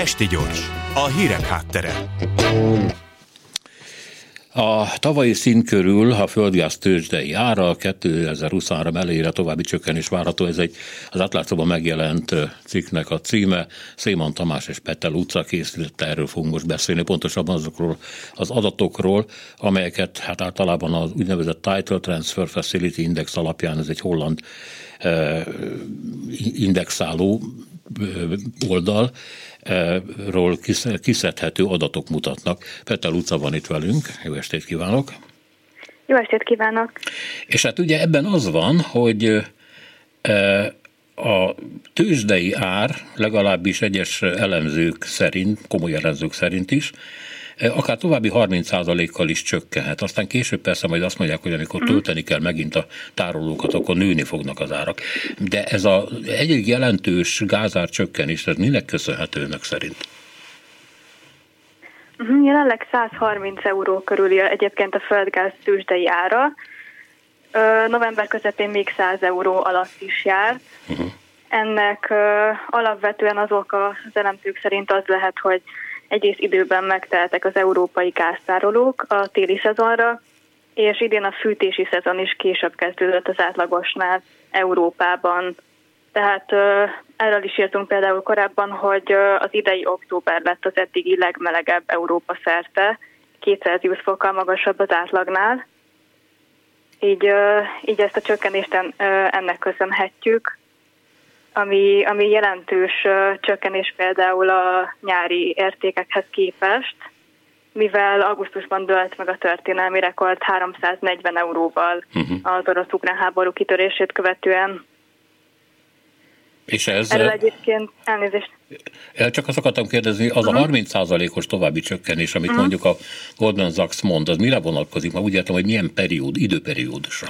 Esti gyors, a hírek háttere. A tavalyi szín körül a földgáz tőzsdei ára 2023 elejére további csökkenés várható. Ez egy az átlátszóban megjelent cikknek a címe. Széman Tamás és Petel utca készítette, erről fogunk most beszélni, pontosabban azokról az adatokról, amelyeket hát általában az úgynevezett Title Transfer Facility Index alapján, ez egy holland indexáló oldal, ról kiszedhető adatok mutatnak. Petel utca van itt velünk, jó estét kívánok! Jó estét kívánok! És hát ugye ebben az van, hogy a tőzsdei ár legalábbis egyes elemzők szerint, komoly elemzők szerint is, akár további 30%-kal is csökkenhet. Aztán később persze majd azt mondják, hogy amikor mhm. tölteni kell megint a tárolókat, akkor nőni fognak az árak. De ez a egyik jelentős gázár csökkenés, ez minek köszönhető önök szerint? Mhm, jelenleg 130 euró körül egyébként a földgáz tőzsdei ára. November közepén még 100 euró alatt is jár. Uh-huh. Ennek alapvetően azok az elemzők szerint az lehet, hogy egész időben megteltek az európai gáztárolók a téli szezonra, és idén a fűtési szezon is később kezdődött az átlagosnál Európában. Tehát erről is írtunk például korábban, hogy az idei október lett az eddigi legmelegebb Európa szerte, 2 Celsius fokkal magasabb az átlagnál. Így, így ezt a csökkenést ennek köszönhetjük ami, ami jelentős csökkenés például a nyári értékekhez képest, mivel augusztusban dölt meg a történelmi rekord 340 euróval uh-huh. az orosz-ukrán háború kitörését követően. És ez... Erről egyébként elnézést. Csak azt akartam kérdezni, az uh-huh. a 30%-os további csökkenés, amit uh-huh. mondjuk a Goldman Sachs mond, az mire vonatkozik? Ma úgy értem, hogy milyen periód, időperiódusra?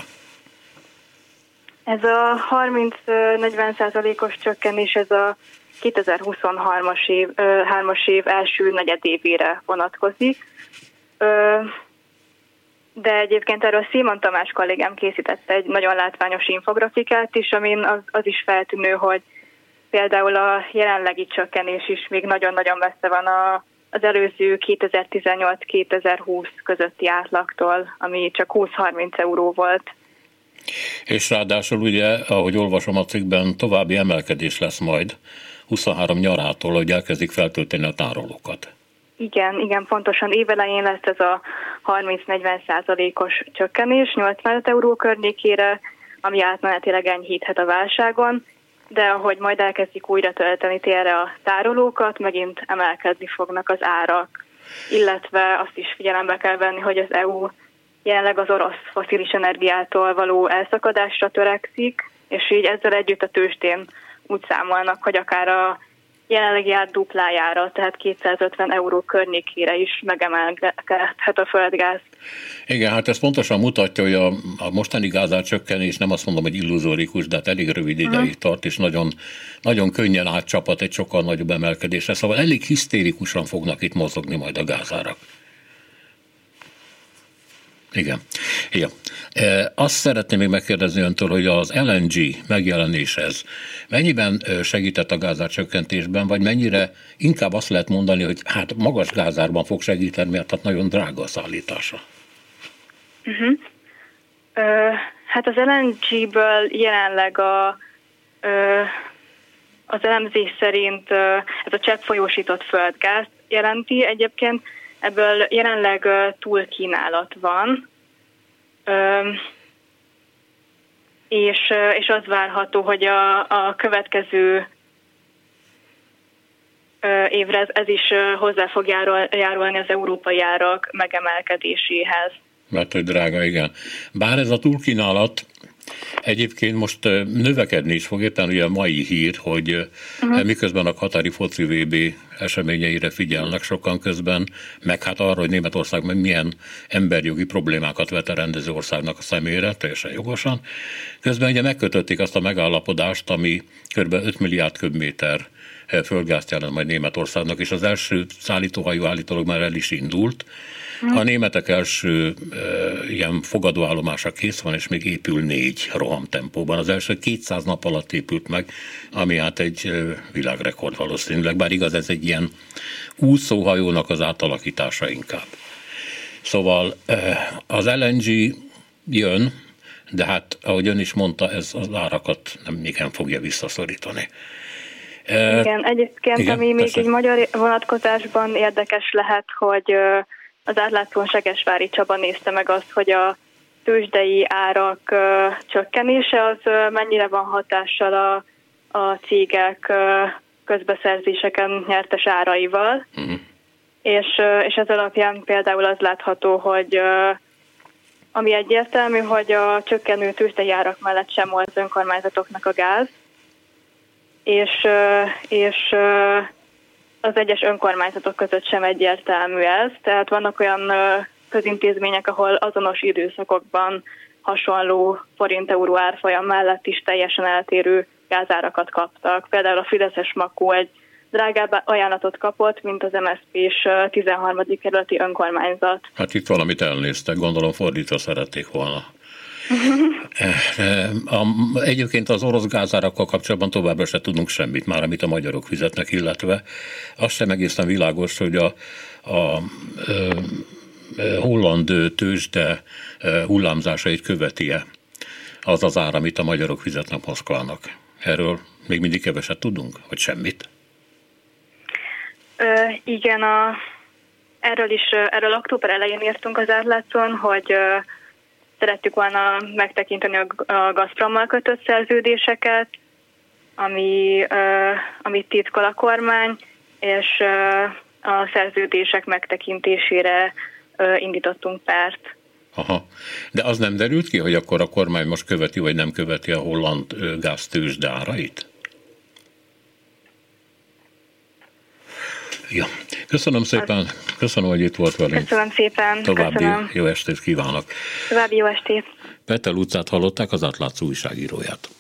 Ez a 30-40 százalékos csökkenés, ez a 2023-as év, 3-as év első negyedévére vonatkozik. De egyébként erről Szimon Tamás kollégám készítette egy nagyon látványos infografikát is, amin az, az is feltűnő, hogy például a jelenlegi csökkenés is még nagyon-nagyon messze van a, az előző 2018-2020 közötti átlagtól, ami csak 20-30 euró volt és ráadásul ugye, ahogy olvasom a cikkben, további emelkedés lesz majd 23 nyarától, hogy elkezdik feltölteni a tárolókat. Igen, igen, pontosan. Évelején lesz ez a 30-40 százalékos csökkenés 85 euró környékére, ami átmenetileg enyhíthet a válságon, de ahogy majd elkezdik újra tölteni térre a tárolókat, megint emelkedni fognak az árak, illetve azt is figyelembe kell venni, hogy az EU jelenleg az orosz foszilis energiától való elszakadásra törekszik, és így ezzel együtt a tőzsdén úgy számolnak, hogy akár a jelenlegi ár duplájára, tehát 250 euró környékére is megemelkedhet a földgáz. Igen, hát ez pontosan mutatja, hogy a, a mostani gázár csökkenés nem azt mondom, hogy illuzórikus, de hát elég rövid ideig uh-huh. tart, és nagyon, nagyon könnyen átcsapat egy sokkal nagyobb emelkedésre. Szóval elég hisztérikusan fognak itt mozogni majd a gázárak. Igen. E, azt szeretném még megkérdezni öntől, hogy az LNG megjelenéshez mennyiben segített a gázár csökkentésben, vagy mennyire inkább azt lehet mondani, hogy hát magas gázárban fog segíteni, mert hát nagyon drága a szállítása. Uh-huh. Ö, hát az LNG-ből jelenleg a ö, az elemzés szerint ez a csepp folyósított földgáz jelenti egyébként, Ebből jelenleg túl kínálat van, és, és az várható, hogy a, a következő évre ez, is hozzá fog járul, járulni az európai árak megemelkedéséhez. Mert hogy drága, igen. Bár ez a túlkínálat Egyébként most növekedni is fog, éppen ugye a mai hír, hogy uh-huh. miközben a Katari foci VB eseményeire figyelnek sokan közben, meg hát arra, hogy Németország meg milyen emberjogi problémákat vet a rendező országnak a szemére, teljesen jogosan. Közben ugye megkötötték azt a megállapodást, ami kb. 5 milliárd köbméter földgázt jelent majd Németországnak, és az első szállítóhajó állítólag már el is indult. A németek első e, ilyen fogadóállomása kész van, és még épül négy rohamtempóban. Az első 200 nap alatt épült meg, ami hát egy e, világrekord valószínűleg, bár igaz, ez egy ilyen úszóhajónak az átalakítása inkább. Szóval az LNG jön, de hát, ahogy ön is mondta, ez az árakat nem igen fogja visszaszorítani. Igen, egyébként, Igen, ami még egy magyar vonatkozásban érdekes lehet, hogy az átlátszón Segesvári Csaba nézte meg azt, hogy a tőzsdei árak csökkenése az mennyire van hatással a, a cégek közbeszerzéseken nyertes áraival. Uh-huh. És, és ez alapján például az látható, hogy ami egyértelmű, hogy a csökkenő tőzsdei árak mellett sem az önkormányzatoknak a gáz, és, és az egyes önkormányzatok között sem egyértelmű ez. Tehát vannak olyan közintézmények, ahol azonos időszakokban hasonló forint-euró árfolyam mellett is teljesen eltérő gázárakat kaptak. Például a Fideszes Makó egy drágább ajánlatot kapott, mint az MSZP-s 13. kerületi önkormányzat. Hát itt valamit elnéztek, gondolom fordítva szerették volna. Egyébként az orosz gázárakkal kapcsolatban továbbra se tudunk semmit már, amit a magyarok fizetnek, illetve azt sem egészen világos, hogy a, a, a holland tőzsde hullámzásait követi-e az az ár, amit a magyarok fizetnek Moszkvának. Erről még mindig keveset tudunk, vagy semmit? Ö, igen, a, erről is, erről október elején írtunk az átlátszón, hogy szerettük volna megtekinteni a, Gazprommal kötött szerződéseket, ami, ö, amit titkol a kormány, és ö, a szerződések megtekintésére ö, indítottunk párt. Aha. De az nem derült ki, hogy akkor a kormány most követi, vagy nem követi a holland gáztőzsde árait? Ja. Köszönöm szépen, köszönöm, hogy itt volt velünk. Köszönöm szépen. További köszönöm. jó estét kívánok. További jó estét. Petel utcát hallották az átlátszó újságíróját.